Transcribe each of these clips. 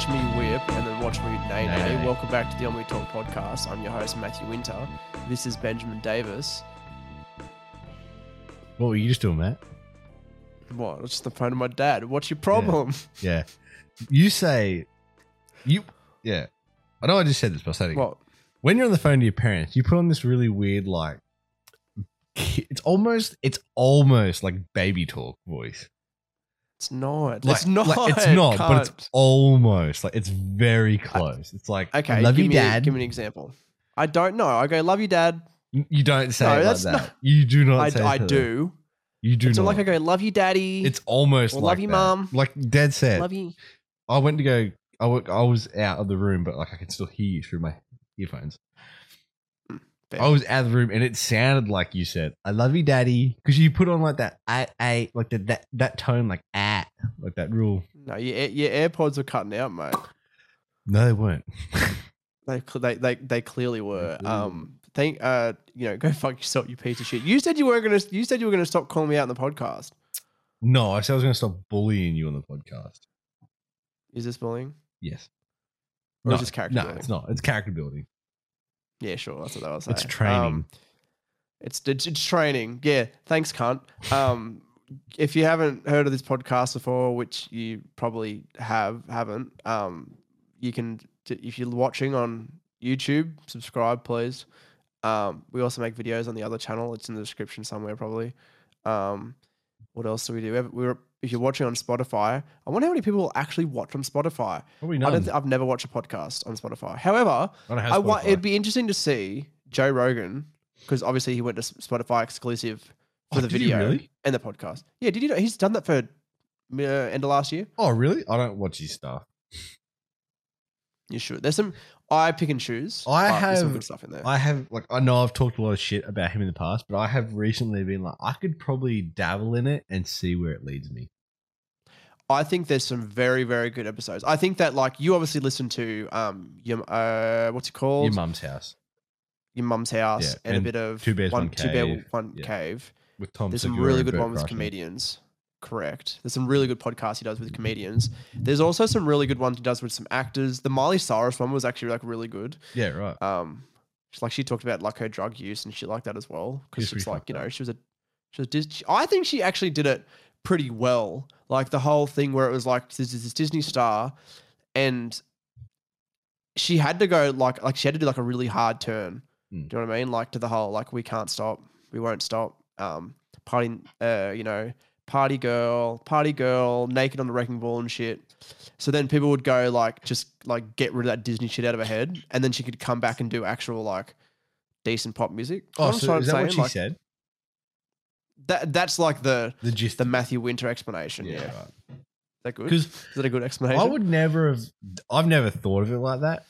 Watch Me Whip and then Watch Me Nay Nay Nay. Welcome back to the On We Talk podcast. I'm your host, Matthew Winter. This is Benjamin Davis. What were you just doing, Matt? What? It's just the phone of my dad. What's your problem? Yeah. You say, you, yeah. I know I just said this, but I'll say it again. What? When you're on the phone to your parents, you put on this really weird, like, it's almost, it's almost like baby talk voice. It's not. Like, it's not. like, it's not, but Can't. it's almost like it's very close. It's like, okay. I love you, me, dad. Give me an example. I don't know. I go, love you, dad. you don't say No, like that's that. not- you do not. I, say I it. do. You do It's not. like I go, love you, daddy. it's almost like love you, that. Mum. Like Dad said, love you. I went to go. I I was out of the room, but like I could still hear you through my earphones. I was out of the room, and it sounded like you said, "I love you, daddy," because you put on like that, I, I, like that, that, that tone, like ah, like that rule. No, your, your AirPods were cutting out, mate. No, they weren't. They, they, they, they clearly were. clearly Um, thank, uh, you know, go fuck yourself, you piece of shit. You said you weren't gonna. You said you were gonna stop calling me out in the podcast. no, I said I was going to stop bullying you on the podcast. Is this bullying? Yes. Or no, is this character No, building? it's not. It's character building. Yeah, sure. That's what I was saying. It's training. Um, it's, it's it's training. Yeah. Thanks, cunt. Um, if you haven't heard of this podcast before, which you probably have, haven't, um, you can if you're watching on YouTube, subscribe, please. Um, we also make videos on the other channel. It's in the description somewhere, probably. Um, what else do we do? We have- We're if you're watching on Spotify, I wonder how many people actually watch on Spotify. Probably I don't th- I've never watched a podcast on Spotify. However, I I want. It'd be interesting to see Joe Rogan because obviously he went to Spotify exclusive for Oh, the video really? and the podcast. Yeah, did you know he's done that for uh, end of last year? Oh, really? I don't watch his stuff. You should. There's some. I pick and choose. I there's some have- good stuff in there. I have like I know I've talked a lot of shit about him in the past, but I have recently been like I could probably dabble in it and see where it leads me. I think there's some very very good episodes. I think that like you obviously listen to um your uh what's it called Your mum's house your mum's house Yeah, and, a bit of Two Bears, One two bear Cave. one Yeah. cave. with Tom. There's some really good ones with comedians. Correct. There's some really good podcasts he does with comedians. There's also some really good ones he does with some actors. The Miley Cyrus one was actually like really good. Yeah, right. Um, she's like she talked about like her drug use and shit like that as well. Because She's it's like you know she was a she was Dis- I think she actually did it pretty well. Like the whole thing where it was like this is this Disney star, and she had to go like like she had to do like a really hard turn. Mm. Do you know what I mean? Like to the whole like we can't stop, we won't stop. Um, party, uh, you know, party girl, party girl, naked on the wrecking ball and shit. So then people would go like just like get rid of that Disney shit out of her head, and then she could come back and do actual like decent pop music. Oh, so is that say? what she Like, said? That that's like the The gist. the Matthew Winter explanation. Yeah, yeah, is that good? Because Is that a good explanation? I would never have. I've never thought of it like that.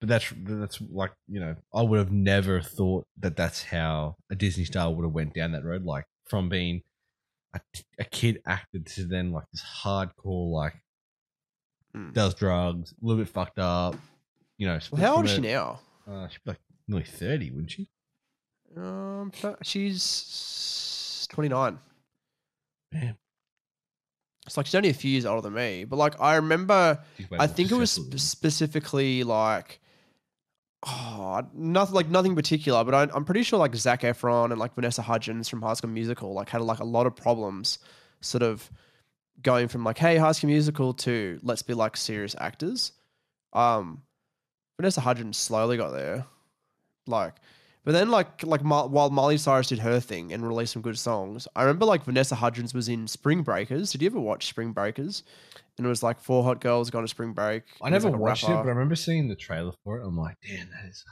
But that's that's like you know I would have never thought that that's how a Disney star would have went down that road. Like from being a, a kid acted to then like this hardcore like Mm. does drugs, a little bit fucked up. You know. Well, how old is she now? Uh, she'd be like nearly thirty, wouldn't she? Um, she's twenty nine. Damn. It's like she's only a few years older than me, but like I remember, I think it was sp- specifically like, oh, nothing like nothing particular, but I, I'm pretty sure like Zac Efron and like Vanessa Hudgens from High School Musical like had like a lot of problems, sort of going from like hey High School Musical to let's be like serious actors. Um, Vanessa Hudgens slowly got there, like. But then, like, like Mo- while Miley Cyrus did her thing and released some good songs, I remember like Vanessa Hudgens was in Spring Breakers. Did you ever watch Spring Breakers? And it was like four hot girls going to spring break. I It never like, watched it, but I remember seeing the trailer for it. I'm like, damn, that is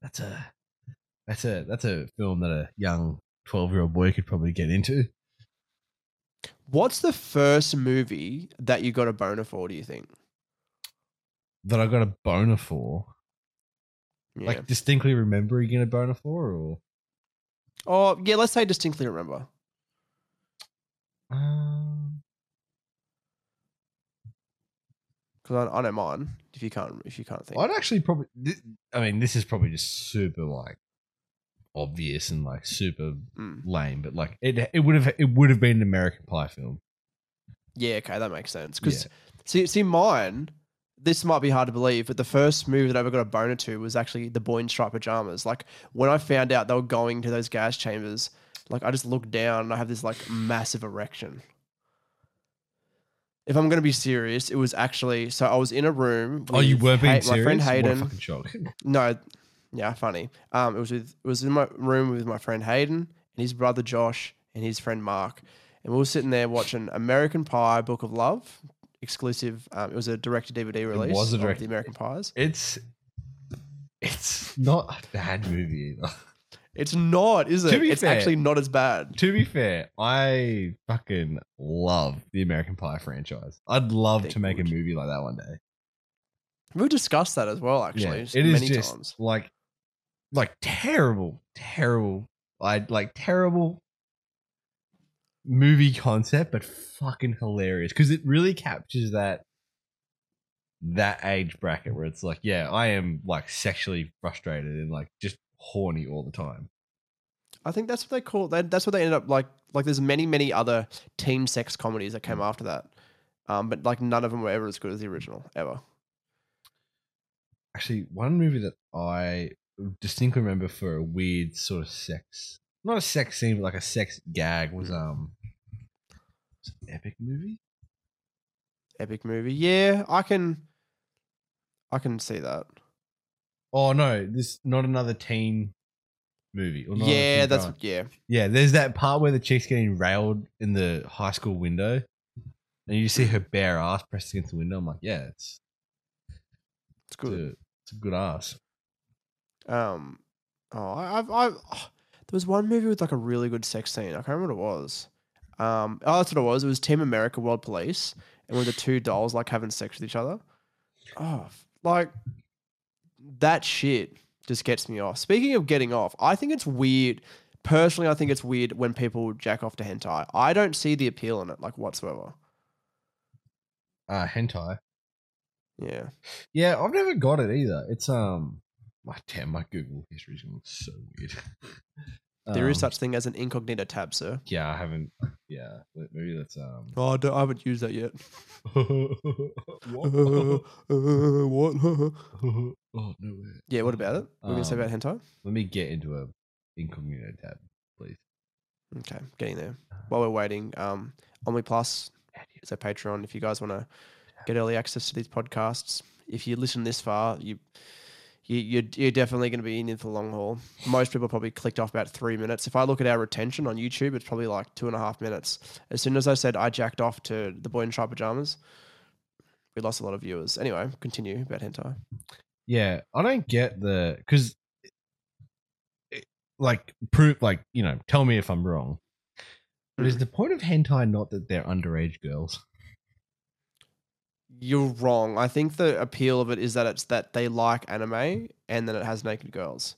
that's a that's a that's a film that a young twelve year old boy could probably get into. What's the first movie that you got a boner for? Do you think? That I got a boner for. Yeah. Like distinctly remember you getting a boner for, or oh yeah, let's say distinctly remember. um, Because I, I know mine. If you can't, if you can't think. I'd actually probably. I mean, this is probably just super like obvious and like super Mm. lame, but like it it would have it would have been an American Pie film. Yeah, okay, that makes sense. Because see, see, mine, this might be hard to believe, but the first movie that I ever got a boner to was actually the boy in striped pajamas. Like when I found out they were going to those gas chambers, like I just looked down and I have this like massive erection. If I'm going to be serious, it was actually so I was in a room. Oh, you weren't being Hay- serious? My friend What a Hayden. fucking shock. No, yeah, funny. Um, it was with it was in my room with my friend Hayden and his brother Josh and his friend Mark, and we were sitting there watching American Pie: Book of Love, exclusive. Um, it was a direct DVD release. was a of direct- the American Pies. It's it's not a bad movie either. It's not, is To it? It's fair- actually not as bad. to be fair, I fucking love the American Pie franchise. I'd love to make a movie like that one day. We've discussed that as well, actually, yeah, it is many just times. like like terrible, terrible, like like terrible movie concept, but fucking hilarious because it really captures that that age bracket where it's like, yeah, I am like sexually frustrated and like just horny all the time. I think that's what they call. That, that's what they ended up like. Like, there's many, many other teen sex comedies that came Mm. after that, um, but like none of them were ever as good as the original ever. Actually, one movie that I distinctly remember for a weird sort of sex, not a sex scene, but like a sex gag was um, was an epic movie. Epic movie, yeah. I can, I can see that. Oh no, this not another teen movie. Or not Yeah, that's drama. yeah. yeah. There's that part where the chick's getting railed in the high school window, and you see her bare ass pressed against the window. I'm like, yeah, it's It's it's good. a, it's a good ass. Um, oh, I, I've, I, oh, there was one movie with like a really good sex scene. I can't remember what it was. Um, oh, that's what it was. It was Team America World Police, and with the two dolls like having sex with each other. Oh, like that shit just gets me off. Speaking of getting off, I think it's weird. Personally, I think it's weird when people jack off to hentai. I don't see the appeal in it like whatsoever. Uh, hentai. Yeah. Yeah, I've never got it either. It's um, my damn, my Google history is going to look so weird. there is Um, such thing as an incognito tab, sir. Yeah, I haven't. Yeah, maybe that's um. Oh, I, don't, I haven't used that yet. what? what? oh no way. yeah, what about it? We're going to say Um, about hentai? Let me get into a incognito tab, please. Okay, getting there. While we're waiting, um, Omni Plus is a Patreon. If you guys want to get early access to these podcasts, if you listen this far, you, you you're, you're definitely going to be in it for the long haul. Most people probably clicked off about three minutes. If I look at our retention on YouTube, it's probably like two and a half minutes. As soon as I said I jacked off to the boy in striped pajamas, we lost a lot of viewers. Anyway, continue about hentai. Yeah, I don't get the because, like, prove like you know, tell me if I'm wrong. But is Mm. the point of hentai not that they're underage girls? You're wrong. I think the appeal of it is that it's that they like anime and then it has naked girls.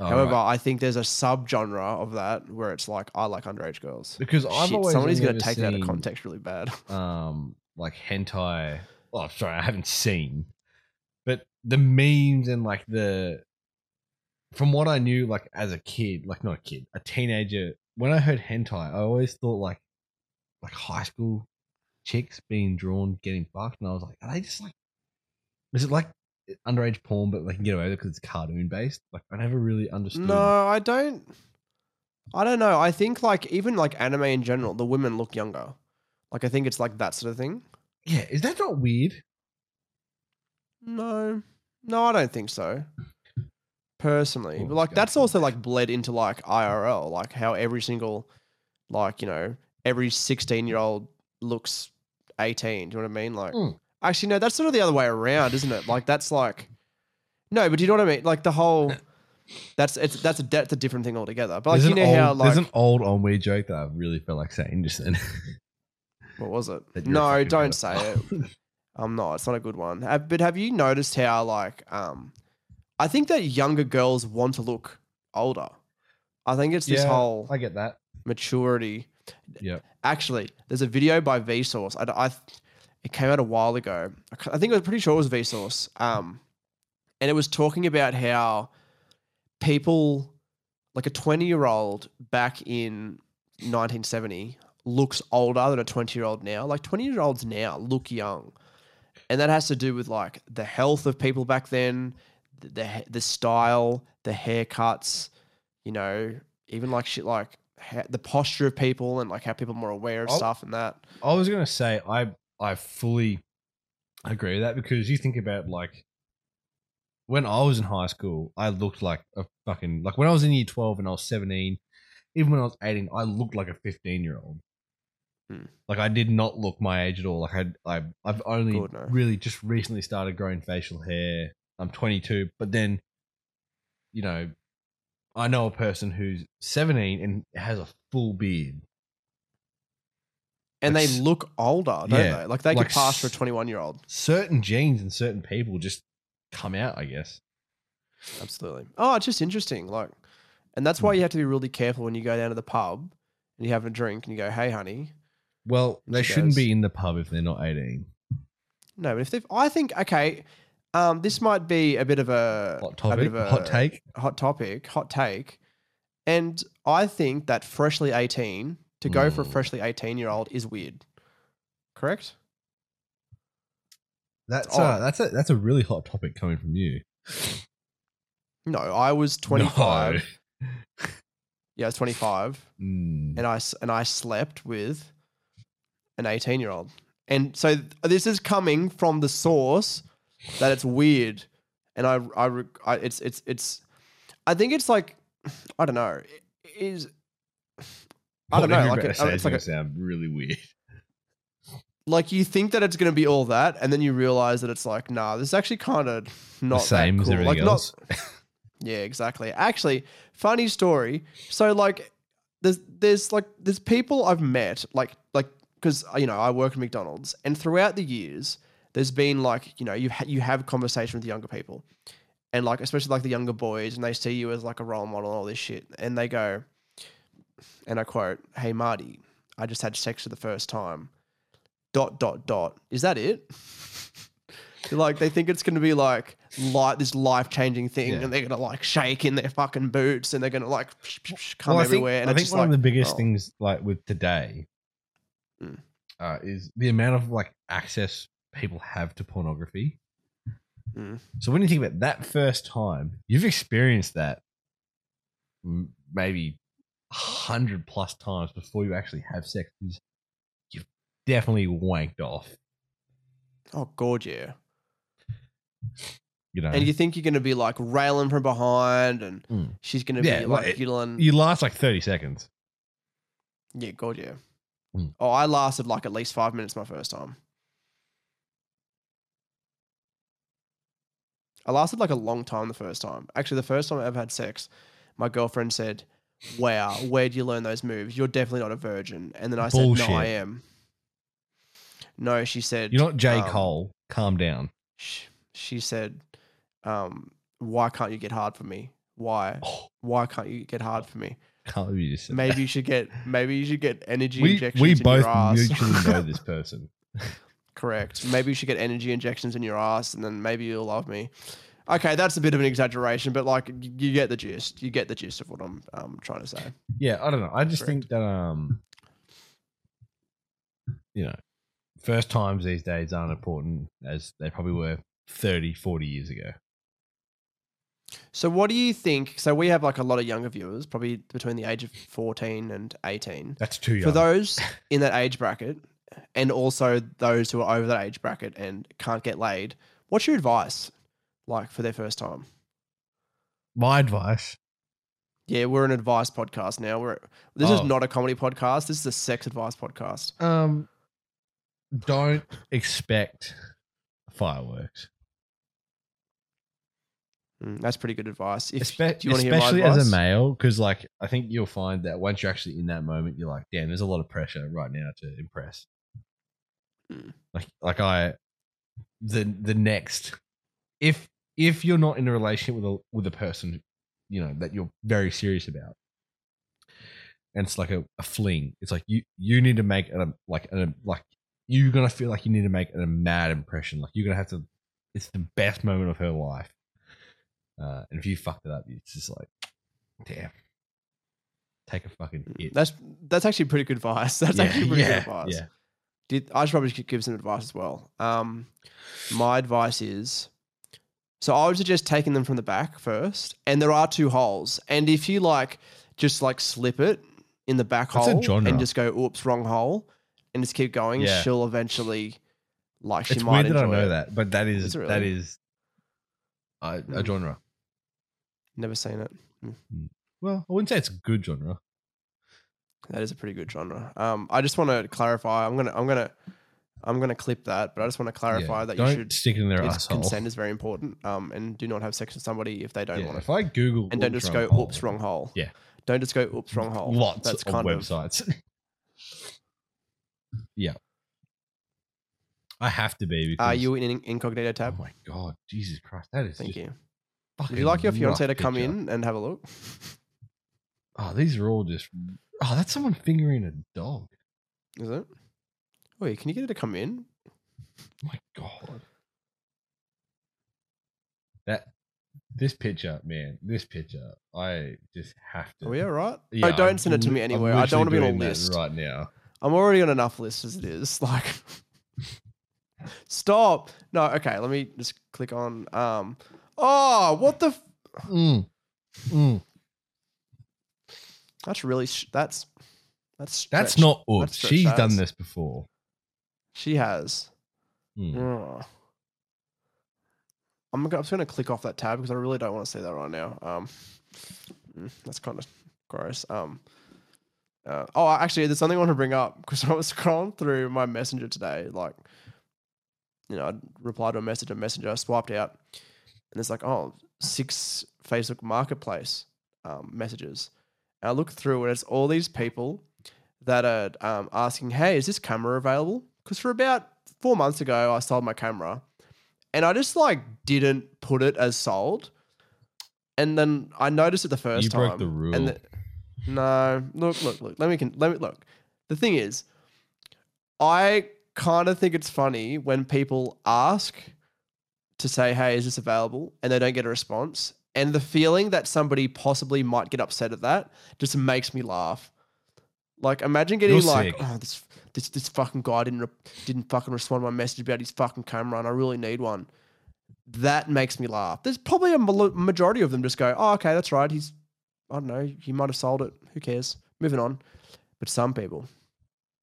Oh, However, right. I think there's a subgenre of that where it's like I like underage girls. because I've Shit, always somebody's gonna take that out of context really bad. Um, like hentai. Oh, sorry, I haven't seen, but the memes and like the, from what I knew, like as a kid, like not a kid, a teenager. When I heard hentai, I always thought like, like high school chicks being drawn getting fucked, and I was like, are they just like, is it like underage porn, but they can get away with it because it's cartoon based? Like I never really understood. No, I don't. I don't know. I think like even like anime in general, the women look younger. Like I think it's like that sort of thing. Yeah, is that not weird? No, no, I don't think so. Personally, Oh, but like that's also like bled into like IRL, like how every single, like you know, every sixteen-year-old looks eighteen. Do you know what I mean? Like, Mm. actually, no, that's sort of the other way around, isn't it? Like that's like, no, but do you know what I mean? Like the whole, that's it's that's a that's a different thing altogether. But like there's you know old, how like there's an old on weird joke that I really felt like saying just then. what was it? that you're a No, don't say it. I'm not. It's not a good one. But have you noticed how like um, I think that younger girls want to look older. I think it's this Yeah, whole I get that. maturity. Yeah. Actually, there's a video by Vsauce. I, I it came out a while ago. I think I was pretty sure it was Vsauce. Um, and it was talking about how people, like a 20 year old back in 1970, looks older than a 20 year old now. Like 20 year olds now look young. And that has to do with like the health of people back then, the the, the style, the haircuts, you know, even like shit like ha- the posture of people and like how people are more aware of Oh. stuff and that. I was gonna say I I fully agree with that because you think about like when I was in high school, I looked like a fucking like when I was in year twelve and I was seventeen, even when I was eighteen, I looked like a fifteen year old. Hmm. Like I did not look my age at all. Like I I I've only Good, no. really just recently started growing facial hair. I'm 22, but then you know I know a person who's 17 and has a full beard. And they Like s- look older, don't Yeah, they? Like they like could pass for a s- 21 year old. certain genes and certain people just come out, I guess. Absolutely. Oh, it's just interesting. Like, and that's why Hmm. you have to be really careful when you go down to the pub and you have a drink and you go, "Hey, honey." Well, And they shouldn't goes- be in the pub if they're not 18. No, but if they've, I think, okay, um, this might be a bit of a Hot a topic, bit of a hot take. hot topic, hot take, and I think that freshly 18 to go for a Mm. freshly 18 year old is weird. Correct? That's odd. uh, that's a that's a really hot topic coming from you. No, I was 25. No. Yeah, I was 25. Mm. and I and I slept with an 18 year old. And so this is coming from the source that it's weird, and I I, I it's it's it's I think it's like I don't know it is I don't know like you're it, about to say it's like gonna a, sound really weird. like you think that it's going to be all that, and then you realize that it's like nah, this is actually kind of not the same that as cool. everything like else. not Yeah, exactly. Actually, funny story. So like there's there's like there's people I've met like like cuz uh, you know, I work at McDonald's and throughout the years there's been like, you know, you ha- you have conversation with younger people. And like especially like the younger boys and they see you as like a role model and all this shit and they go and I quote, "Hey Marty, I just had sex for the first time." Dot dot dot. Is that it? like they think it's going to be like like this life changing thing, Yeah. and they're gonna like shake in their fucking boots, and they're gonna like psh, psh, psh, come Well, I think, everywhere. and I think just one like, of the biggest oh. things like with today Mm. uh, is the amount of like access people have to pornography. Mm. So when you think about that first time, you've experienced that maybe a hundred plus times before you actually have sex. You've definitely wanked off. Oh, god, yeah. You know, And you think you're gonna be like railing from behind, and Mm. she's gonna Yeah, be like, like you last like thirty seconds. yeah, god, yeah. Mm. Oh, I lasted like at least five minutes my first time. I lasted like a long time the first time. Actually, the first time I ever had sex, my girlfriend said, "Wow, where'd you learn those moves? You're definitely not a virgin." And then I said, "No, I am." No, she said, You're not J um, Cole. Calm down. sh- She said, um, "Why can't you get hard for me? Why? Oh, Why can't you get hard for me? can't you Maybe you should get. Maybe you should get energy we injections we both your ass." mutually know this person. Correct. Maybe you should get energy injections in your ass, and then maybe you'll love me. Okay, that's a bit of an exaggeration, but like you get the gist. You get the gist of what I'm um, trying to say. Yeah, I don't know. I just Correct. think that um, you know, first times these days aren't important as they probably were 30, 40 years ago. So, what do you think? So, we have like a lot of younger viewers, probably between the age of 14 and 18. That's too young. For those in that age bracket, and also those who are over that age bracket and can't get laid, what's your advice like for their first time? My advice. Yeah, we're an advice podcast now. We're this is Oh. not a comedy podcast. This is a sex advice podcast. Um, don't expect fireworks, Mm, that's pretty good advice. If Espe- do you want to hear my especially advice? as a male, because like I think you'll find that once you're actually in that moment, you're like, damn, there's a lot of pressure right now to impress. Mm. Like, like I, the the next, if if you're not in a relationship with a with a person, you know that you're very serious about, and it's like a, a fling. It's like you you need to make a like a like you're gonna feel like you need to make a mad impression. Like you're gonna have to. It's the best moment of her life. Uh, and if you fucked it up, it's just like, damn. Take a fucking hit. That's that's actually pretty good advice. That's actually pretty good advice. Yeah. Did I should probably give some advice as well. Um, my advice is, so I would suggest taking them from the back first, and there are two holes, and if you like, just like slip it in the back That's hole and just go, "Oops, wrong hole," and just keep going. Yeah. She'll eventually like. She it's might weird that I know it. that, but that is Is really? is a, Hmm. a genre. Never seen it. Well, I wouldn't say it's a good genre. That is a pretty good genre. Um, I just want to clarify. I'm gonna, I'm gonna, I'm gonna clip that, but I just want to clarify Yeah. that don't you should. stick it in their asshole. consent is very important. Um, and do not have sex with somebody if they don't Yeah, want if to. I Google And don't just go, hole, "Oops, wrong hole." Yeah. Don't just go, "Oops, wrong hole." Lots That's of kind of websites. yeah. I have to be because Are you in an incognito Oh tab? my god, Jesus Christ, that is Thank just you. Would you like your fiance to come picture. in and have a look? Oh, these are all just. Oh, that's someone fingering a dog. Is it? Wait, can you get it to come in? Oh my god. That this picture, man, this picture, I just have to. Are we all right? Yeah, oh, don't I'm send it to me li- anywhere. I don't want to be on a list. right now. I'm already on enough lists as it is. Like, stop. No, okay. Let me just click on. Um. Oh, what the? F- Mm. Mm. That's really. Sh- that's. That's. That's not oops. That's She's done this before. She has. Mm. Ugh. I'm gonna, I'm just gonna click off that tab because I really don't want to see that right now. Um, mm, that's kind of gross. Um, uh, oh, actually, there's something I want to bring up because I was scrolling through my messenger today. Like, you know, I replied to a message on Messenger, I swiped out, and it's like, oh, six Facebook Marketplace um, messages. And I look through and it's all these people that are um, asking, hey, is this camera available? Because for about four months ago, I sold my camera and I just like didn't put it as sold. And then I noticed it the first You time. broke the rule. And the- no, look, look, look. Let me con- let me look. The thing is, I kind of think it's funny when people ask to say, "Hey, is this available?" and they don't get a response. And the feeling that somebody possibly might get upset at that just makes me laugh. Like, imagine getting You're like, sick. "Oh, this this this fucking guy didn't re- didn't fucking respond to my message about his fucking camera, and I really need one." That makes me laugh. There's probably a mal- majority of them just go, "Oh, okay, that's right. He's, I don't know, he might have sold it. Who cares? Moving on." But some people,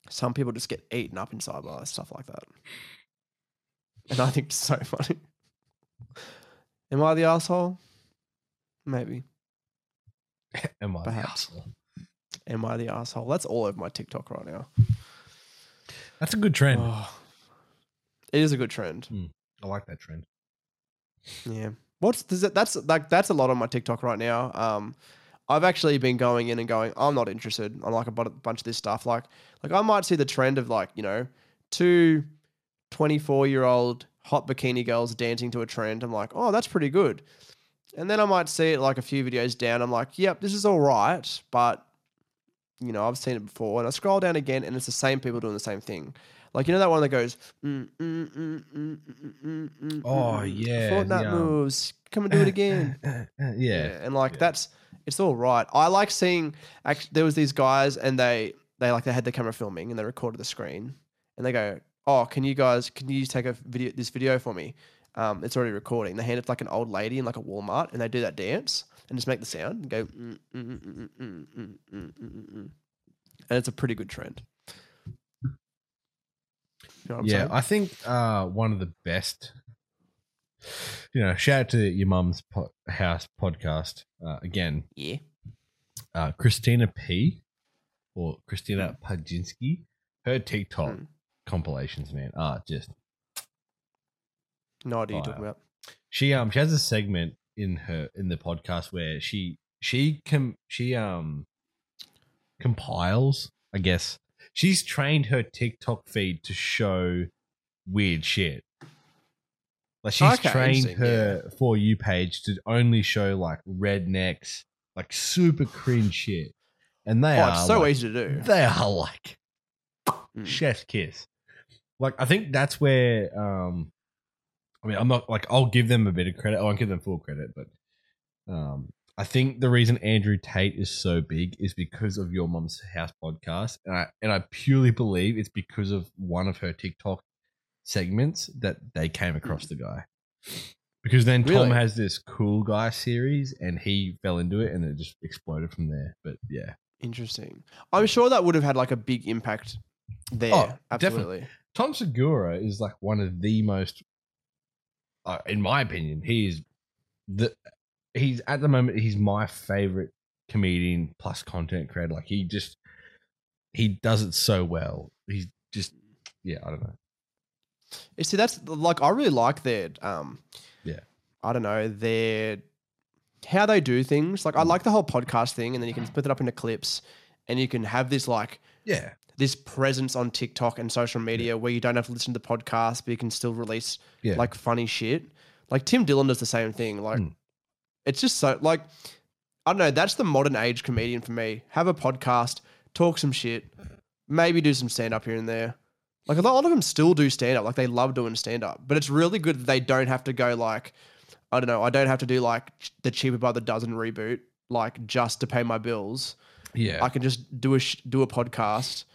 some people just get eaten up inside by stuff like that, and I think it's so funny. Am I the asshole? Maybe. Am I the Perhaps. asshole? Am I the asshole? That's all over my TikTok right now. That's a good trend. Oh, it is a good trend. I like that trend. Yeah. What's does it, that's like that's a lot on my TikTok right now. Um, I've actually been going in and going. I'm not interested. I like a bunch of this stuff. Like, like I might see the trend of like you know, two 24 year old hot bikini girls dancing to a trend. I'm like, oh, that's pretty good. And then I might see it like a few videos down. I'm like, yep, this is all right, but you know, I've seen it before. And I scroll down again, and it's the same people doing the same thing. Like you know that one that goes, mm, mm, mm, mm, mm, mm, mm, Oh, yeah, Fortnite um, moves. Come and do it again. yeah. and like yeah. that's it's all right. I like seeing. Actually, there was these guys, and they they like they had the camera filming, and they recorded the screen, and they go, "Oh, can you guys can you take a video this video for me? um, it's already recording. They hand it to like an old lady in like a Walmart, and they do that dance and just make the sound and go. Mm, mm, mm, and it's a pretty good trend. You know yeah, saying? I think uh, one of the best. You know, shout out to your mum's po- house podcast uh, again. Yeah, uh, Christina P. or Christina Pajinski, her TikTok compilations, man, are just no idea what you're talking about. she um she has a segment in her in the podcast where she she com she um compiles i guess she's trained her tiktok feed to show weird shit like she's Okay, trained her for you page to only show like rednecks like super cringe shit and they Oh, are it's so like, easy to do. they are like Mm. chef's kiss. Like I think that's where um I mean I'm not like I'll give them a bit of credit. I won't give them full credit, but um I think the reason Andrew Tate is so big is because of your mom's house podcast, and I and I purely believe it's because of one of her TikTok segments that they came across the guy. Because then Tom Really? has this cool guy series, and he fell into it, and it just exploded from there. But yeah, Interesting. I'm sure that would have had like a big impact there. Oh, absolutely. Tom Segura is like one of the most, uh, in my opinion, he is the he's at the moment he's my favorite comedian plus content creator. Like he just he does it so well. He's just yeah, I don't know. You see, that's like I really like their um Yeah. I don't know, their how they do things. Like I like the whole podcast thing and then you can split it up into clips and you can have this like Yeah, this presence on TikTok and social media where you don't have to listen to the podcast, but you can still release yeah, like funny shit. Like Tim Dillon does the same thing. Like Mm. it's just so like I don't know, that's the modern age comedian for me. Have a podcast, talk some shit, maybe do some stand up here and there. Like a lot of them still do stand up. Like they love doing stand up. But it's really good that they don't have to go like I don't know, I don't have to do like the cheaper by the dozen reboot like just to pay my bills. yeah. I can just do a sh- do a podcast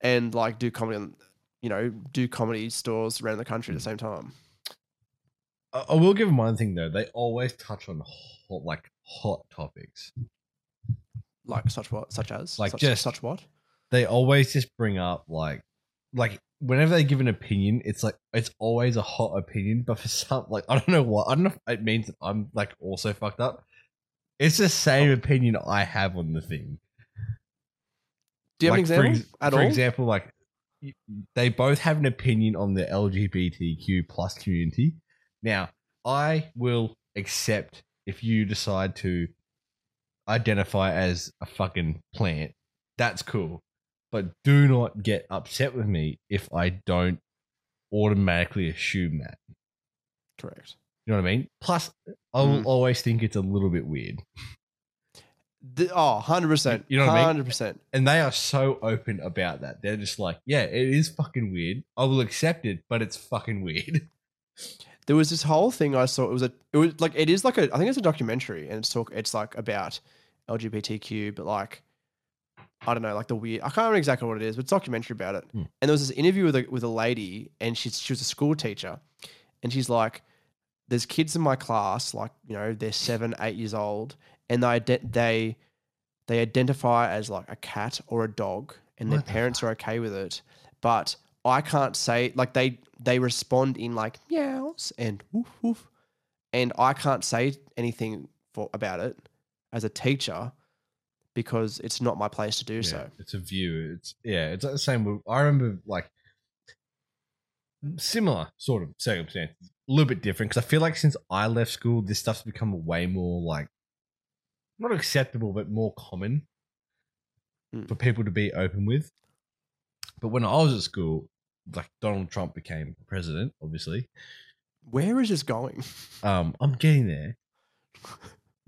and like do comedy, on- you know, do comedy stores around the country at the same time. I, I will give them one thing though. They always touch on hot, like hot topics. Like such what, such as, Like such, just- such what? They always just bring up like like whenever they give an opinion, it's like it's always a hot opinion. But for some, like I don't know what I don't know if it means that I'm like also fucked up. It's the same oh. opinion I have on the thing. Do you have Like, an for example ex- at for all? example, like they both have an opinion on the LGBTQ plus community. Now, I will accept if you decide to identify as a fucking plant. That's cool. But do not get upset with me if I don't automatically assume that. Correct. You know what I mean? Plus, I will Mm. always think it's a little bit weird. The, oh, 100%. You know what I mean? 100%. And they are so open about that. They're just like, yeah, it is fucking weird. I will accept it, but it's fucking weird. There was this whole thing I saw. It was a, it was like, it is like a, I think it's a documentary and it's talk, it's like about LGBTQ, but like, I don't know, like the weird, I can't remember exactly what it is, but it's a documentary about it. Hmm. And there was this interview with a, with a lady and she's, she was a school teacher and she's like, there's kids in my class, like, you know, they're seven, eight years old and they, they, they identify as like a cat or a dog and their What the parents are okay with it. But I can't say like they they respond in like meows and woof woof, and I can't say anything for about it as a teacher because it's not my place to do so. it's a view. It's yeah, it's like the same. with- I remember like similar sort of circumstances, a little bit different because I feel like since I left school, this stuff's become way more like not acceptable, but more common Mm. for people to be open with. But when I was at school, like Donald Trump became president, obviously. Where is this going? Um, I'm getting there.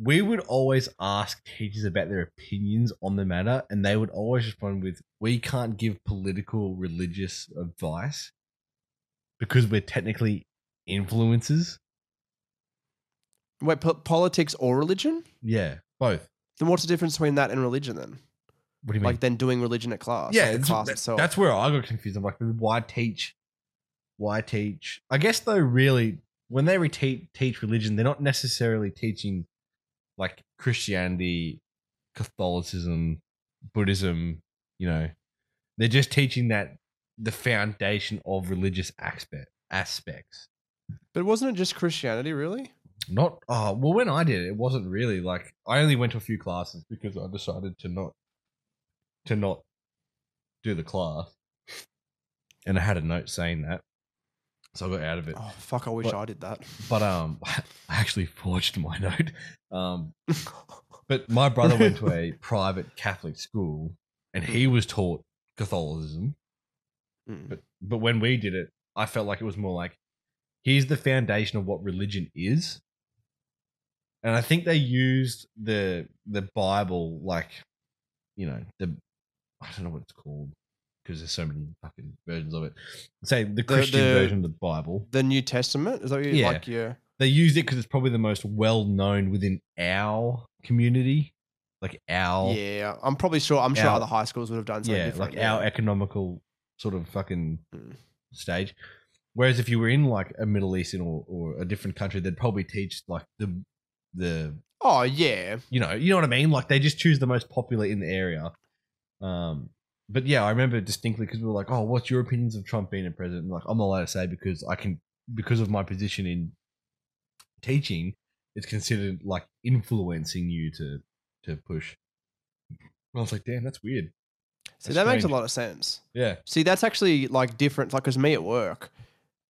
We would always ask teachers about their opinions on the matter, and they would always respond with, "We can't give political, religious advice because we're technically influencers." Wait, po- politics or religion? Yeah, both. Then what's the difference between that and religion then? What do you mean? Like then doing religion at class? yeah, like class that- itself. that's where I got confused. I'm like, why teach? Why teach? I guess though, really, when they re- teach religion, they're not necessarily teaching like Christianity, Catholicism, Buddhism. You know, they're just teaching that the foundation of religious aspect aspects. but wasn't it just Christianity really? Not oh well, when I did it, it wasn't really like I only went to a few classes because I decided to not to not do the class, and I had a note saying that, so I got out of it. Oh fuck! I wish But- I did that. But um, I actually forged my note. Um, but my brother went to a private Catholic school, and he was taught Catholicism. Mm. But but when we did it, I felt like it was more like here's the foundation of what religion is. And I think they used the the Bible like you know, the I don't know what it's called because there's so many fucking versions of it. Say the Christian the- version of the Bible. the New Testament is that what you Yeah. like? Yeah. they used it because it's probably the most well known within our community, like our Yeah, I'm probably sure. I'm sure other high schools would have done something yeah, different. like our economical sort of fucking Mm. stage. Whereas if you were in like a Middle Eastern or, or a different country, they'd probably teach like the the oh yeah, you know you know what I mean. Like they just choose the most popular in the area. Um, but yeah, I remember distinctly because we were like, "Oh, what's your opinions of Trump being a president?" And like, I'm not allowed to say because I can because of my position in teaching. It's considered like influencing you to to push. I was like, "Damn, that's weird." see That's that makes a lot of sense. Yeah, See, that's actually like different. Like, cause me at work,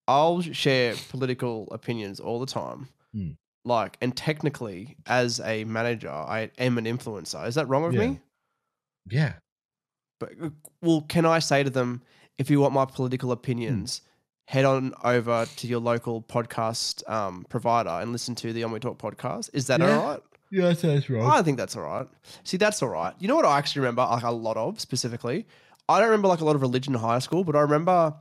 I'll share political opinions all the time. Hmm. Like, and technically, as a manager, I am an influencer. Is that wrong of Yeah. me? yeah, But uh, well, can I say to them, if you want my political opinions, head on over to your local podcast um, provider and listen to the On We Talk podcast? Is that Yeah. all right? yeah. That sounds wrong. I think that's all right. See, that's all right. You know what I actually remember like a lot of specifically? I don't remember like a lot of religion in high school, but I remember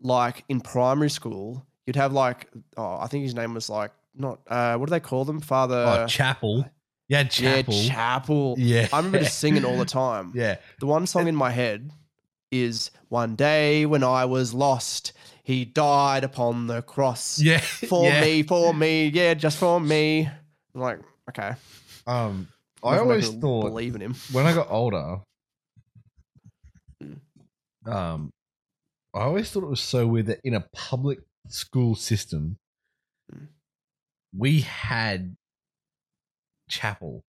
like in primary school, you'd have like oh, I think his name was like not uh what do they call them? Father oh, chapel. Yeah, chapel. Yeah, chapel. Yeah. I remember just singing all the time. Yeah. The one song in my head is One Day When I Was Lost, He Died Upon the Cross. Yeah. For yeah. me, for me, yeah, just for me. I'm like, okay. Um, I always thought believe in him. when I got older, Mm. um, I always thought it was so weird that in a public school system. We had chapel.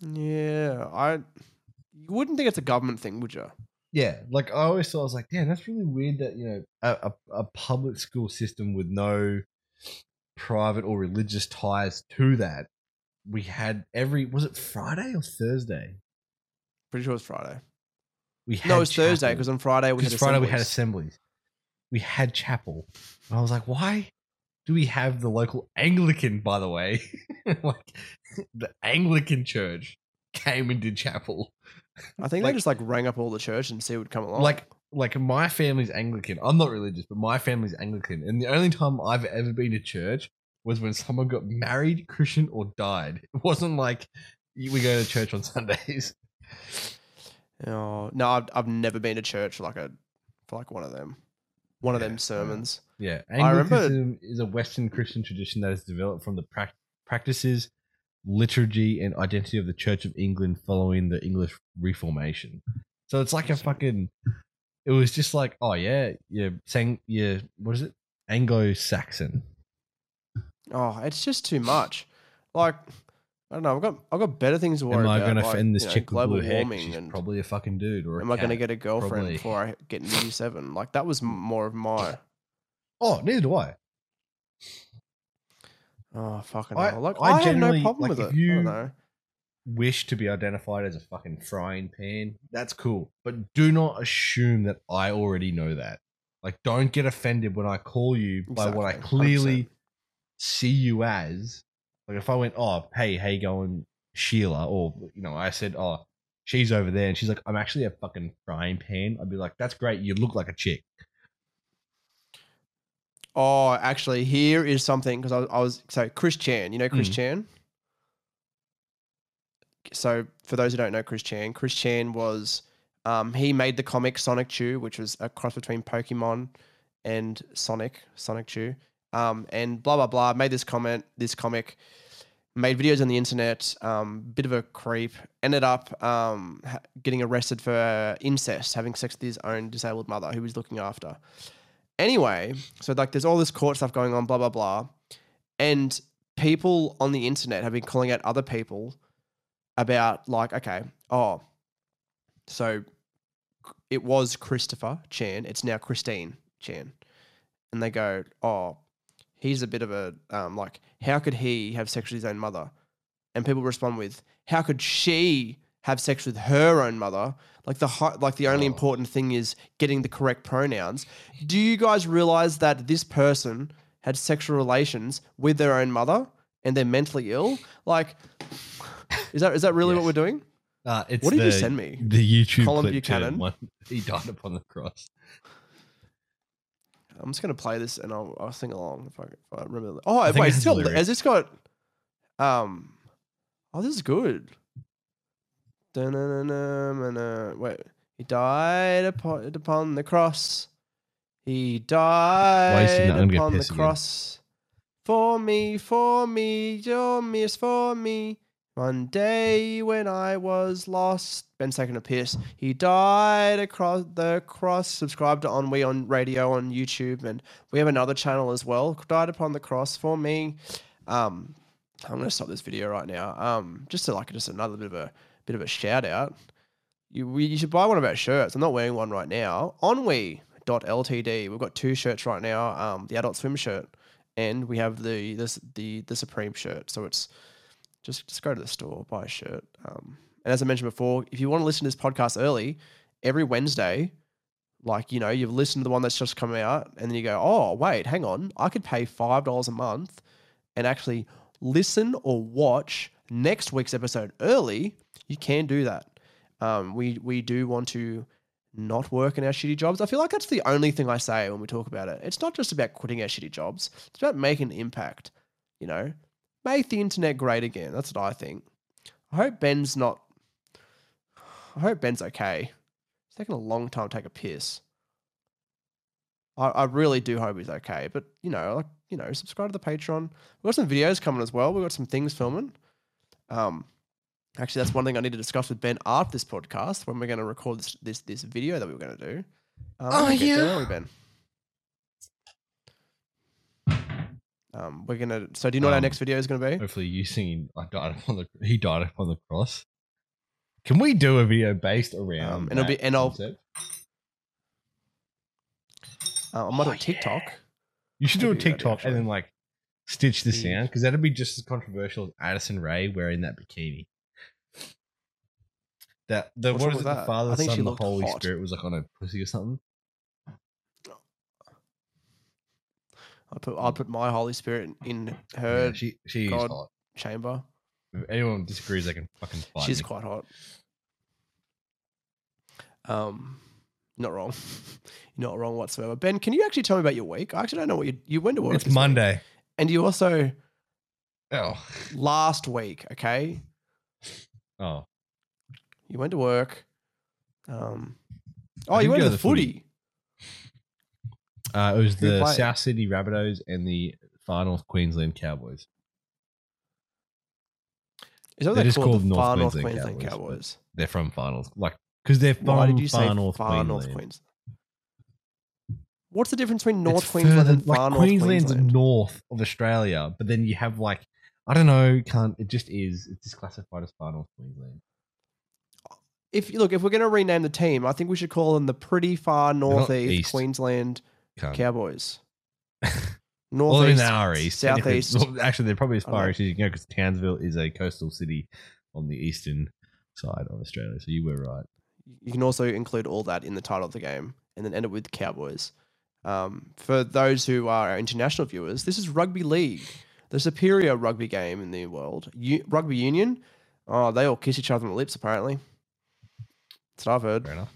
Yeah, I you wouldn't think it's a government thing, would you? Yeah, like I always thought, I was like, damn, that's really weird that you know a, a, a public school system with no private or religious ties to that. We had every was it Friday or Thursday? Pretty sure it's Friday. We had No, it was Thursday because on Friday we had Friday we had assemblies. assemblies. We had chapel. And I was like, why do we have the local Anglican, by the way? like the Anglican church came and did chapel. I think like- they just like rang up all the church and see who would come along. Like like my family's Anglican. I'm not religious, but my family's Anglican. And the only time I've ever been to church was when someone got married, Christian, or died. It wasn't like we go to church on Sundays. oh, no, I've, I've never been to church like a for like one of them, one of Yeah, them sermons. Yeah, I remember- Anglicanism is a Western Christian tradition that is developed from the prac- practices, liturgy, and identity of the Church of England following the English Reformation. So it's like a fucking. It was just like, oh yeah, yeah, saying yeah, what is it? Anglo-Saxon. Oh, it's just too much. Like I don't know. I've got I've got better things to worry Am I about. going to like, offend this you know, chick with global blue hair? 'cause warming She's and probably a fucking dude or a am I going to cat. get a girlfriend Probably. before I get into year seven? Like that was m- more of my Oh, neither do I. oh fucking I- hell. Like I I, have no generally- problem like, with if it. I you- don't know. wish to be identified as a fucking frying pan, that's cool. But do not assume that I already know that. Like, don't get offended when I call you by what I Exactly, clearly 100%. see you as. Like, if I went, oh, hey, hey, going Sheila, or, you know, I said, oh, she's over there, and she's like, I'm actually a fucking frying pan, I'd be like, that's great. You look like a chick. Oh, actually, here is something because I, was- I was so Chris Chan. You know Chris Mm. Chan. So for those who don't know Chris Chan, Chris Chan was um, he made the comic Sonichu, which was a cross between Pokemon and Sonic, Sonichu, um, and blah blah blah. Made this comment, this comic, made videos on the internet. Um, bit of a creep. Ended up um, getting arrested for incest, having sex with his own disabled mother, who was looking after. Anyway, so like there's all this court stuff going on, blah blah blah, and people on the internet have been calling out other people about like, okay, oh, so it was Christopher Chan, it's now Christine Chan, and they go, oh, he's a bit of a um, like, how could he have sex with his own mother? And people respond with, how could she have sex with her own mother? Like the like the only Oh. important thing is getting the correct pronouns. Do you guys realize that this person had sexual relations with their own mother and they're mentally ill? Like, is that is that really what we're doing? Uh, it's What did the, you send me? The YouTube Colin? Buchanan. One. He died upon the cross. I'm just gonna play this and I'll, I'll sing along if I, if I remember. Oh, think wait, it has has this, got, lyrics. has this got? Um, oh, this is good. Wait, he died upon, upon the cross. He died singing that? I'm upon the pissed again. cross for me, for me, your miss for me. One day when I was lost, Ben taking a piss. He died across the cross. Subscribe to Onwe on radio on YouTube, and we have another channel as well. Died upon the cross for me. Um, I'm gonna stop this video right now. Um, just to like just another bit of a bit of a shout out. You we, you should buy one of our shirts. I'm not wearing one right now. Onwe.ltd. We've got two shirts right now. Um, the Adult Swim shirt, and we have the this the the Supreme shirt. So it's just just go to the store, buy a shirt. Um, and as I mentioned before, if you want to listen to this podcast early, every Wednesday, like you know, you've listened to the one that's just come out, and then you go, oh wait, hang on, I could pay five dollars a month and actually listen or watch next week's episode early. You can do that. Um, we we do want to not work in our shitty jobs. I feel like that's the only thing I say when we talk about it. It's not just about quitting our shitty jobs. It's about making an impact. You know, make the internet great again. That's what I think. I hope Ben's not. I hope Ben's okay. It's taken a long time to take a piss. I, I really do hope he's okay. But you know, like you know, subscribe to the Patreon. We've got some videos coming as well. We've got some things filming. Um, actually, that's one thing I need to discuss with Ben after this podcast when we're going to record this this, this video that we were going to do. Um, Oh, yeah. Don't worry, Ben. Um, we're gonna. So, do you know what our Um, next video is going to be? Hopefully, you singing "I died upon the he died upon the cross." Can we do a video based around? Um, and it'll that be- and I'll- concept? Uh, I might do Oh, a TikTok. You should do a Maybe that'd TikTok actually and then like stitch the be- sound because that'd be just as controversial as Addison Rae wearing that bikini. That the What's what wrong is with it? that? The Father, I the think Son, she and the looked Holy hot. Spirit was like on a pussy or something. I put I put my Holy Spirit in her yeah, she she God. hot. chamber. If anyone disagrees, they can fucking fight. She's me. quite hot. Um, not wrong. Not wrong whatsoever. Ben, can you actually tell me about your week? I actually don't know what you you went to work. It's this week. Monday. and you also Oh, last week. Okay, oh, you went to work. Um, oh, you went to to the the footy. footy. Uh, it was Who the played? South Sydney Rabbitohs and the Far North Queensland Cowboys. Is that what They're they just call called the North Far North Queensland Queensland Cowboys, Cowboys? They're from finals, like because they're from Why did you Far say North Far Queensland. North Queensland? What's the difference between North It's Queensland further- and Far like North Queensland's Queensland? north of Australia, but then you have like I don't know, can't it just is it's just classified as Far North Queensland. if you look, if we're going to rename the team, I think we should call them the pretty far northeast east. Queensland Can't. Cowboys. well, Northeast, are east. southeast. Well, actually, they're probably as far east as you can go because Townsville is a coastal city on the eastern side of Australia. So you were right. You can also include all that in the title of the game and then end it with Cowboys. Um, for those who are our international viewers, this is rugby league, the superior rugby game in the world. U- rugby union, oh, they all kiss each other on the lips apparently. That's what I've heard. Fair enough.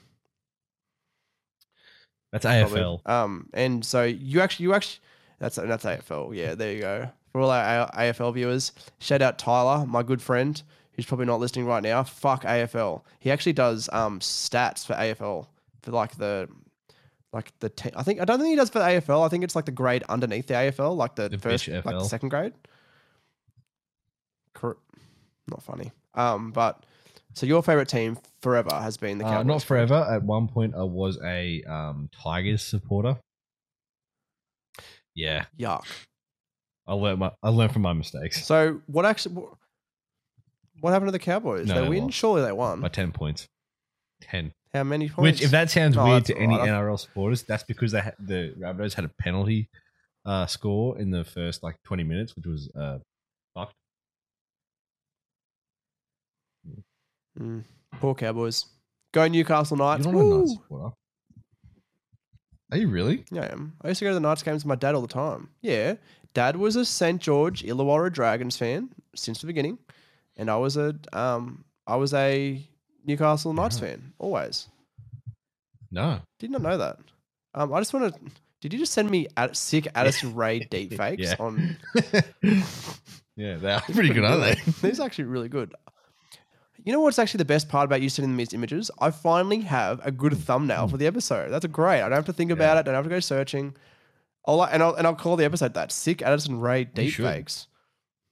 That's probably. AFL. Um, and so you actually, you actually, that's that's AFL. Yeah, there you go. For all our AFL viewers, shout out Tyler, my good friend, who's probably not listening right now. Fuck AFL. He actually does um stats for AFL for like the. Like the, te- I think I don't think he does for the AFL. I think it's like the grade underneath the AFL, like the, The first, like the second grade. Cor- not funny. Um, but so your favorite team forever has been the Uh, Cowboys. not forever. At one point, I was a um, Tigers supporter. Yeah, Yuck. I learned my I learned from my mistakes So what actually? What, happened to the Cowboys? No, they they win. lost. Surely they won. by ten points. Ten. How many points? Which, if that sounds No, weird to any alright. NRL supporters, that's because they had, the Rabbitohs had a penalty uh, score in the first like twenty minutes, which was uh, fucked. Mm, poor Cowboys. Go Newcastle Knights. You're not a Knights supporter. Are you really? Yeah, I am. I used to go to the Knights games with my dad all the time. Yeah, dad was a St George Illawarra Dragons fan since the beginning, and I was a um I was a Newcastle Knights Right. fan always. No. Did not know that. Um, I just want to. Did you just send me at sick Addison Rae deepfakes Yeah. on? yeah, they are pretty good, aren't they? These are actually really good. You know what's actually the best part about you sending me these images? I finally have a good thumbnail for the episode. That's great. I don't have to think about. Yeah. it. Don't have to go searching. I'll and I'll and I'll call the episode that sick Addison Rae deepfakes.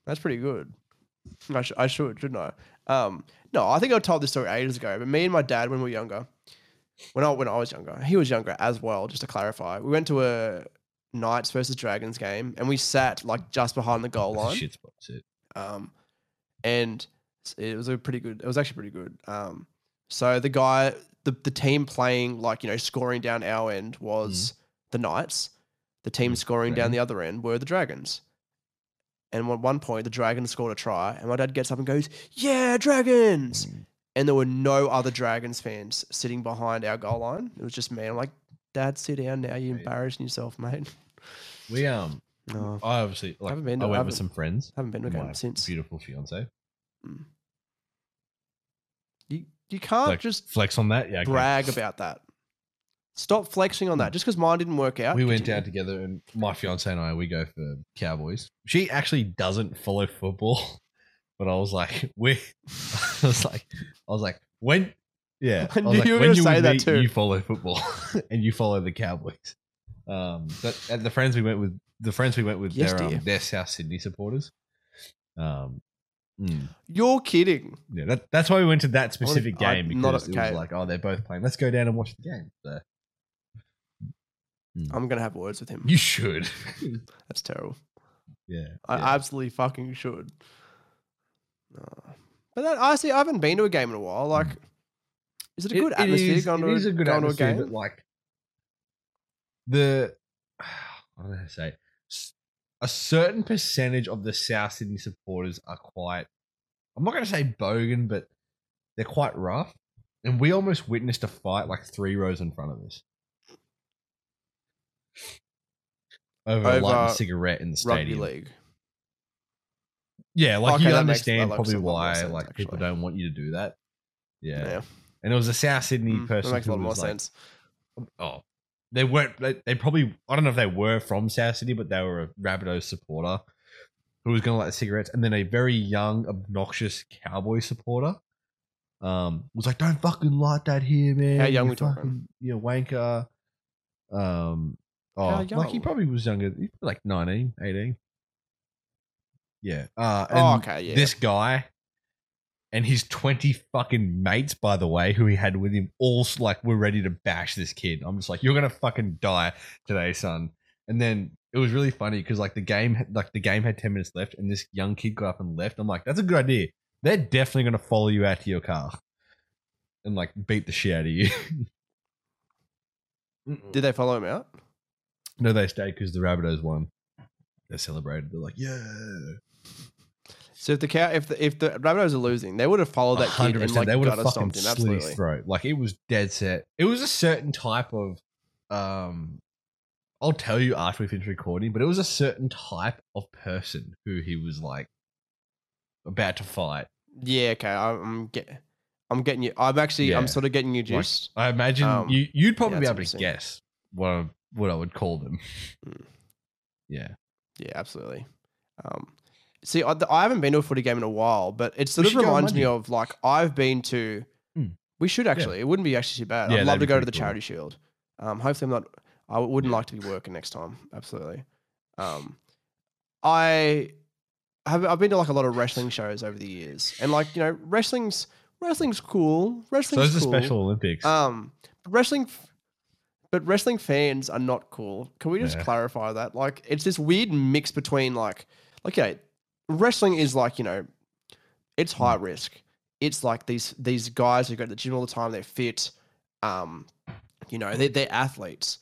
That's pretty good. I, sh- I should, shouldn't I? Um, no, I think I told this story ages ago. But me and my dad, when we were younger, when I when I was younger, he was younger as well. Just to clarify, we went to a Knights versus Dragons game, and we sat like just behind the goal line. shit. Um, and it was a pretty good. It was actually pretty good. Um, so the guy, the the team playing like you know scoring down our end was the Knights. The team Mm, scoring down the other end were the Dragons. And at one point, the Dragons scored a try, and my dad gets up and goes, "Yeah, Dragons!" Mm. And there were no other Dragons fans sitting behind our goal line. It was just me. I'm like, "Dad, sit down now. You're embarrassing yourself, mate." We um, No, I obviously like Haven't been to- I went haven't- with some friends. haven't been to a my game since. beautiful fiance. You you can't Like, just flex on that. Yeah, okay. brag about that. Stop flexing on that. Just because mine didn't work out. we went down together, and my fiance and I we go for Cowboys. She actually doesn't follow football, but I was like, we, I was like, I was like, when, yeah, I I knew like, you were when gonna you say that me, too. You follow football, and you follow the Cowboys. Um, but and the friends we went with, the friends we went with, Yes, they're um, they're South Sydney supporters. Um, mm. You're kidding. Yeah, that, that's why we went to that specific I- game because it okay. was like, oh, they're both playing. Let's go down and watch the game. So, I'm gonna have words with him. you should. That's terrible. yeah. I yeah. absolutely fucking should. No. But that, I see. I haven't been to a game in a while. Like, is it a good it atmosphere is- going it to is a good going atmosphere, to a game? like the what did I say? S- A certain percentage of the South Sydney supporters are quite. I'm not going to say bogan, but they're quite rough. And we almost witnessed a fight like three rows in front of us. Over, Over lighting a cigarette in the stadium. league. Yeah, like Okay, you that that understand makes probably a lot more why sense, like people don't want you to do that. Yeah. Yeah, And it was a South Sydney Mm, that person makes a lot more like, sense. oh, they weren't. They, they probably. I don't know if they were from South City, but they were a Rabbitohs supporter who was going to light the cigarettes, and then a very young, obnoxious Cowboy supporter um was like, "Don't fucking light that here, man." How young you we talking? fucking, You wanker. Um. Oh, How like he probably was younger, he's like 19, 18. Yeah. Uh, and Oh, okay, yeah. This guy and his 20 fucking mates, by the way, who he had with him, all like were ready to bash this kid. I'm just like, you're gonna fucking die today, son. And then it was really funny because like the game, like the game had 10 minutes left, and this young kid got up and left. I'm like, that's a good idea. They're definitely gonna follow you out to your car and like beat the shit out of you. Did they follow him out? no, they stayed because the Rabbitohs won. They celebrated. They're like, yeah. So if the cow, if the if the Rabbitohs are losing, they would have followed that kid and 100%. like they would have gutter fucking stomped him. slit Absolutely. his throat. Like it was dead set. It was a certain type of um I'll tell you after we finish recording, but it was a certain type of person who he was like about to fight. Yeah. Okay. I'm, I'm get. I'm getting you. I'm actually. Yeah. I'm sort of getting you Like. I imagine Um, you you'd probably be that's able to interesting. guess what I, what I would call them. Mm. Yeah. Yeah, absolutely. Um, see, I, I haven't been to a footy game in a while, but it sort We of should go on reminds me of like I've been to. Hmm. We should actually. It wouldn't be actually too bad. Yeah, I'd love to go to the cool. Charity Shield. Um, hopefully, I'm not. I wouldn't Yeah. like to be working next time. Absolutely. Um, I have. I've been to like a lot of wrestling shows over the years, and like you know, wrestling's wrestling's cool. So Wrestling's those are. Special Olympics. Um, wrestling, but wrestling fans are not cool. Can we just Yeah. clarify that? Like, it's this weird mix between like, okay, wrestling is like you know, it's high Hmm. risk. It's like these these guys who go to the gym all the time. They're fit. Um, you know, they're, they're athletes.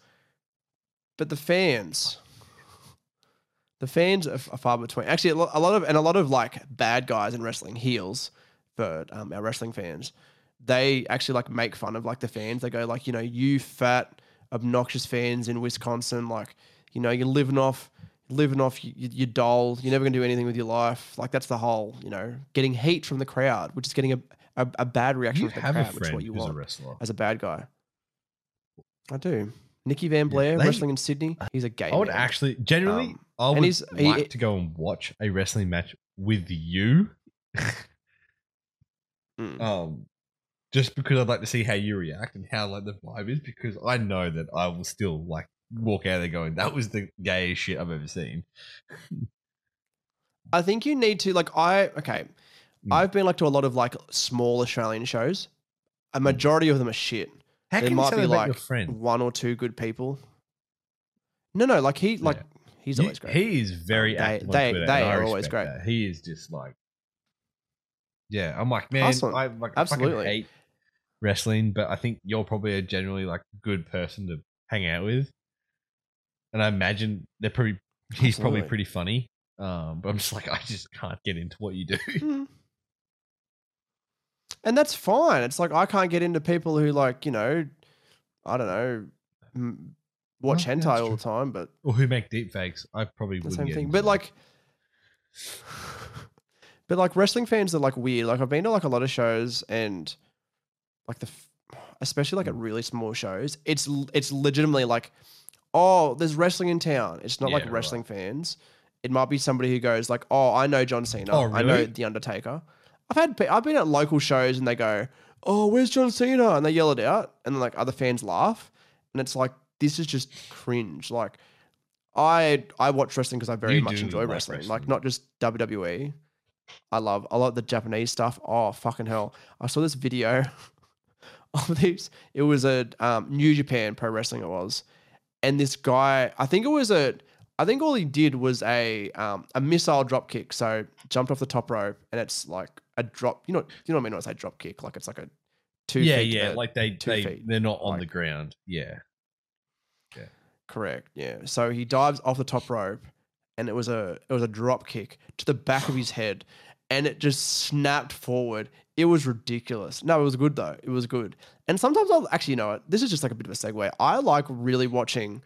But the fans, the fans are, are far between. Actually, a lot, a lot of and a lot of like bad guys in wrestling, heels for um, our wrestling fans they actually like make fun of like the fans. They go like, you know, you fat, obnoxious fans in Wisconsin, like, you know, you're living off, living off your dole. You're never gonna do anything with your life. Like that's the whole, you know, getting heat from the crowd, which is getting a a, a bad reaction you from the a crowd, which is what you a want wrestler. as a bad guy. I do. Nikki Van Blair they- wrestling in Sydney. He's a gay. I would man. actually generally Um, I would he's- he- like to go and watch a wrestling match with you. Mm. um just because I'd like to see how you react and how like the vibe is because I know that I will still like walk out there going, That was the gayest shit I've ever seen. I think you need to like I okay. Mm. I've been like to a lot of like small Australian shows. A majority of them are shit. How There can might be about like your friend? one or two good people. No, no, like he like he's always great. He is very They- active they- Twitter, they are always great. that. He is just like, yeah. I'm like, man, Hustling. I like I Absolutely. hate wrestling, but I think you're probably a generally like good person to hang out with, and I imagine they're probably he's probably pretty funny. Um, but I'm just like, I just can't get into what you do. Mm. And that's fine. It's like I can't get into people who like you know, I don't know, m- watch hentai all the time, but or who make deep fakes. I probably the wouldn't same thing. But that. like, but like wrestling fans are like weird. Like I've been to like a lot of shows and like the, especially like at really small shows, it's it's legitimately like, oh, there's wrestling in town. It's not Yeah, like right. wrestling fans. It might be somebody who goes like, oh, I know John Cena. Oh, I know the Undertaker. I've had pe- I've been at local shows and they go, oh, where's John Cena? And they yell it out, and then like other fans laugh, and it's like this is just cringe. Like I I watch wrestling because I very You much enjoy like wrestling. Like not just WWE. I love I love the Japanese stuff. Oh fucking hell! I saw this video of these. It was a um, New Japan Pro Wrestling. It was, and this guy. I think it was a. I think all he did was a um, a missile drop kick. So jumped off the top rope, and it's like a drop. You know, you know what I mean when I say drop kick? Like it's like a two. yeah, feet yeah, to- like they two they feet, they're not on like- the ground. Yeah. Yeah, Correct. Yeah. So he dives off the top rope, and it was a it was a drop kick to the back of his head, and it just snapped forward. It was ridiculous. No, it was good though. It was good. And sometimes I'll actually you know what. This is just like a bit of a segue. I like really watching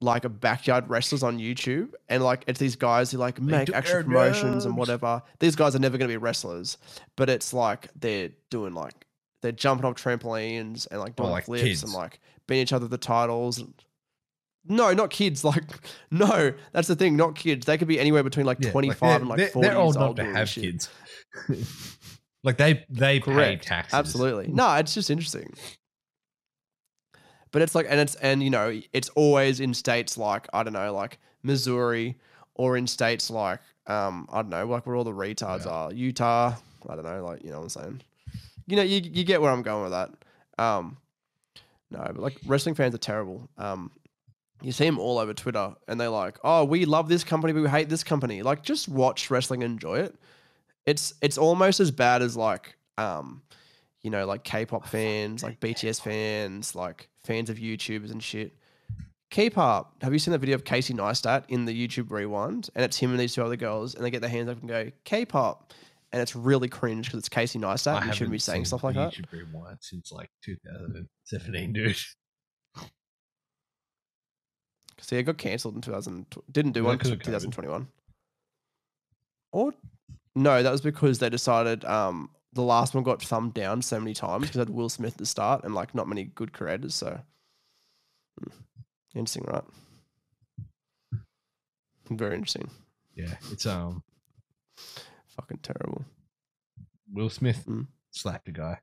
like a backyard wrestlers on YouTube, and like it's these guys who like make actual promotions and whatever. These guys are never going to be wrestlers, but it's like they're doing like they're jumping off trampolines and like doing like flips kids. and like beating each other the titles. No, not kids. Like, no, that's the thing. Not kids. They could be anywhere between like Yeah, 25 they're- and like 40 they're old enough to have shit. kids. like they they pay taxes. Absolutely. No, it's just interesting. But it's like, and it's, and you know, it's always in states like, I don't know, like Missouri or in states like, um, I don't know, like where all the retards Yeah. are. Utah. I don't know, like, you know what I'm saying? You know, you, you get where I'm going with that. Um, no, but like wrestling fans are terrible. Um, you see them all over Twitter and they're like, oh, we love this company, but we hate this company. Like, just watch wrestling and enjoy it. It's, it's almost as bad as like, um, you know, like K-pop fans, like BTS fans, like fans of YouTubers and shit. Keep up. Have you seen that video of Casey Neistat in the YouTube Rewind? And it's him and these two other girls, and they get their hands up and go K-pop, and it's really cringe because it's Casey Neistat. I You shouldn't be saying stuff like that. YouTube Rewind since like 2017, dude. Because yeah, it got cancelled in 2000. Didn't do one that 'cause until 2021. Or no, that was because they decided um, the last one got thumbed down so many times because had Will Smith at the start and like not many good creators. So hmm. interesting, right? Very interesting. Yeah, it's um Fucking terrible. Will Smith Mm. slapped a guy.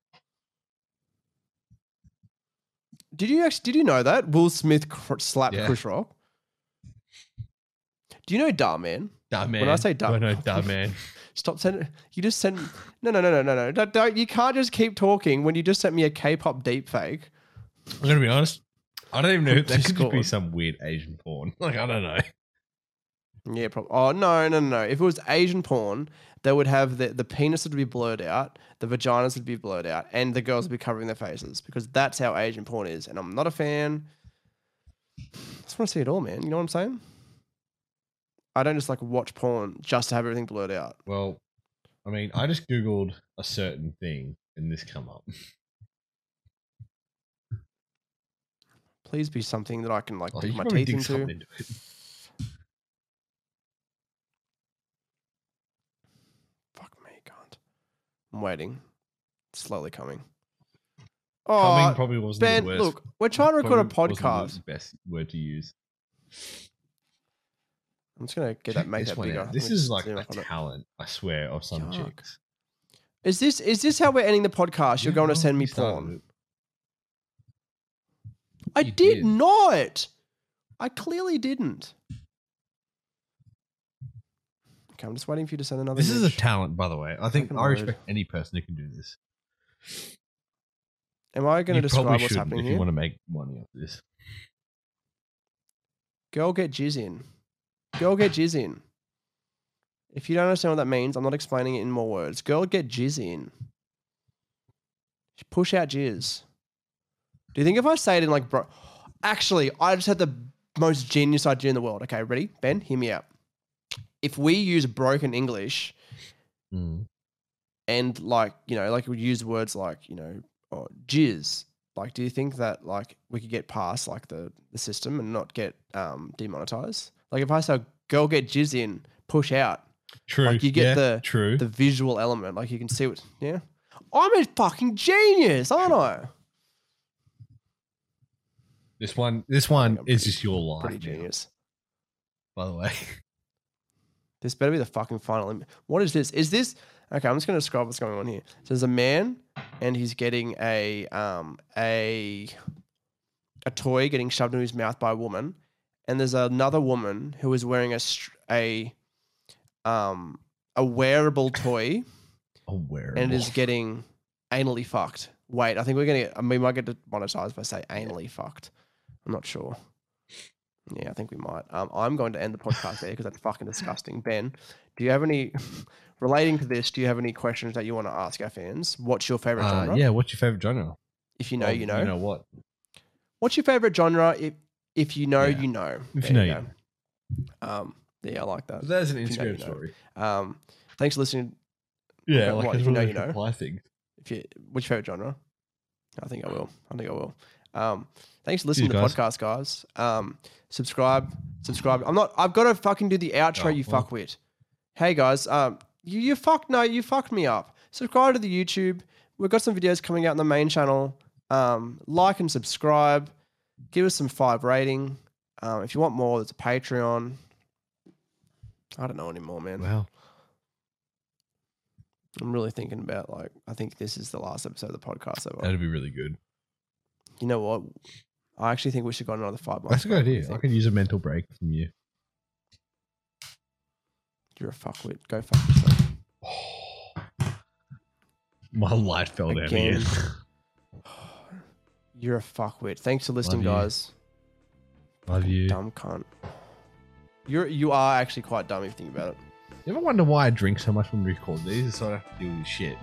Did you actually? Did you know that Will Smith cr- slapped Yeah. Chris Rock? Do you know Dar Man? Duh man. I say duh- oh, no, duh man. Stop sending. You just send. No, no, no, no, no, no. Don't, don't. You can't just keep talking when you just sent me a K-pop deep fake. I'm gonna be honest. I don't even know. That could just be some weird Asian porn. Like I don't know. Yeah, probably. Oh no, no, no, no. If it was Asian porn, they would have the the penis would be blurred out, the vaginas would be blurred out, and the girls would be covering their faces because that's how Asian porn is. And I'm not a fan. I just want to see it all, man. You know what I'm saying? I don't just like watch porn just to have everything blurred out. Well, I mean, I just googled a certain thing and this come up. Please be something that I can like Oh, dig my teeth dig into. into. Fuck me, can't. I'm waiting. It's slowly coming. Oh, Coming probably wasn't Ben, the worst. look, we're trying to record a probably wasn't podcast. The best word to use. I'm just gonna get Check that make this that bigger. out. This is like a on it. talent, I swear, of some Yuck. chicks. Is this is this how we're ending the podcast? You're Yeah, going to send me porn? I did, did. not. I clearly didn't. Okay, I'm just waiting for you to send another. This is a talent, by the way. I think I respect any person who can do this. Am I going to describe what's happening if here? you want to make money off this. Girl, get jizz in. Girl, get jizz in. If you don't understand what that means, I'm not explaining it in more words. Girl, get jizz in. Push out jizz. Do you think if I say it in like, bro? Actually, I just had the most genius idea in the world. Okay, ready? Ben, hear me out. If we use broken English Mm. and like, you know, like we use words like, you know, oh, jizz, like, do you think that like we could get past like the, the system and not get um, demonetized? Like if I say girl get jizz in, push out, True. Like, you get yeah, the- true. the visual element, like you can see what, yeah. I'm a fucking genius, aren't I? this one, this one is pretty- just your line. Pretty now, genius. by the way. This better be the fucking final. Im- What is this? Is this okay? I'm just going to describe what's going on here. So there's a man, and he's getting a um a a toy getting shoved into his mouth by a woman, and there's another woman who is wearing a a um a wearable toy Aware. and is getting anally fucked. Wait, I think we're gonna get. I mean, we might get demonetized if I say anally fucked. I'm not sure. Yeah, I think we might. Um, I'm going to end the podcast there because that's fucking disgusting. Ben, do you have any relating to this? Do you have any questions that you want to ask our fans? What's your favorite Uh, genre? yeah, what's your favorite genre? If you know, Well, you know. You know what? What's your favorite genre? If if you know, Yeah. you know. If you know, you go. Um, yeah, I like that. But That's an If you know, Instagram you know. story. Um, thanks for listening. Yeah, Okay, like what, if you know, you know. things. If you, which favorite genre? I think I will. I think I will. Um, thanks for listening to the podcast, guys. Um, subscribe, subscribe. I'm not. I've got to fucking do the outro. Oh, you well. fuckwit. Hey guys, um, you you fucked no, you fucked me up. Subscribe to the YouTube. We've got some videos coming out on the main channel. Um, like and subscribe. Give us some five rating. Um, if you want more, there's a Patreon. I don't know anymore, man. Wow. I'm really thinking about like I think this is the last episode of the podcast ever. That'd be really good. You know what? I actually think we should go on another five months. That's a good break. What do you idea. I think? could use a mental break from you. You're a fuckwit. Go fuck yourself. My light fell down Again. You're a fuckwit. Thanks for listening, Love guys. Love you. Dumb cunt. You're you are actually quite dumb if you think about it. You ever wonder why I drink so much when we record these? So I don't have to deal with shit.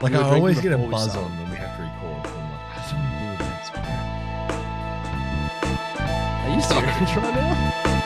Like I always get a buzz on when we have to record. So I'm like, I just want to deal with this. Are you serious right now?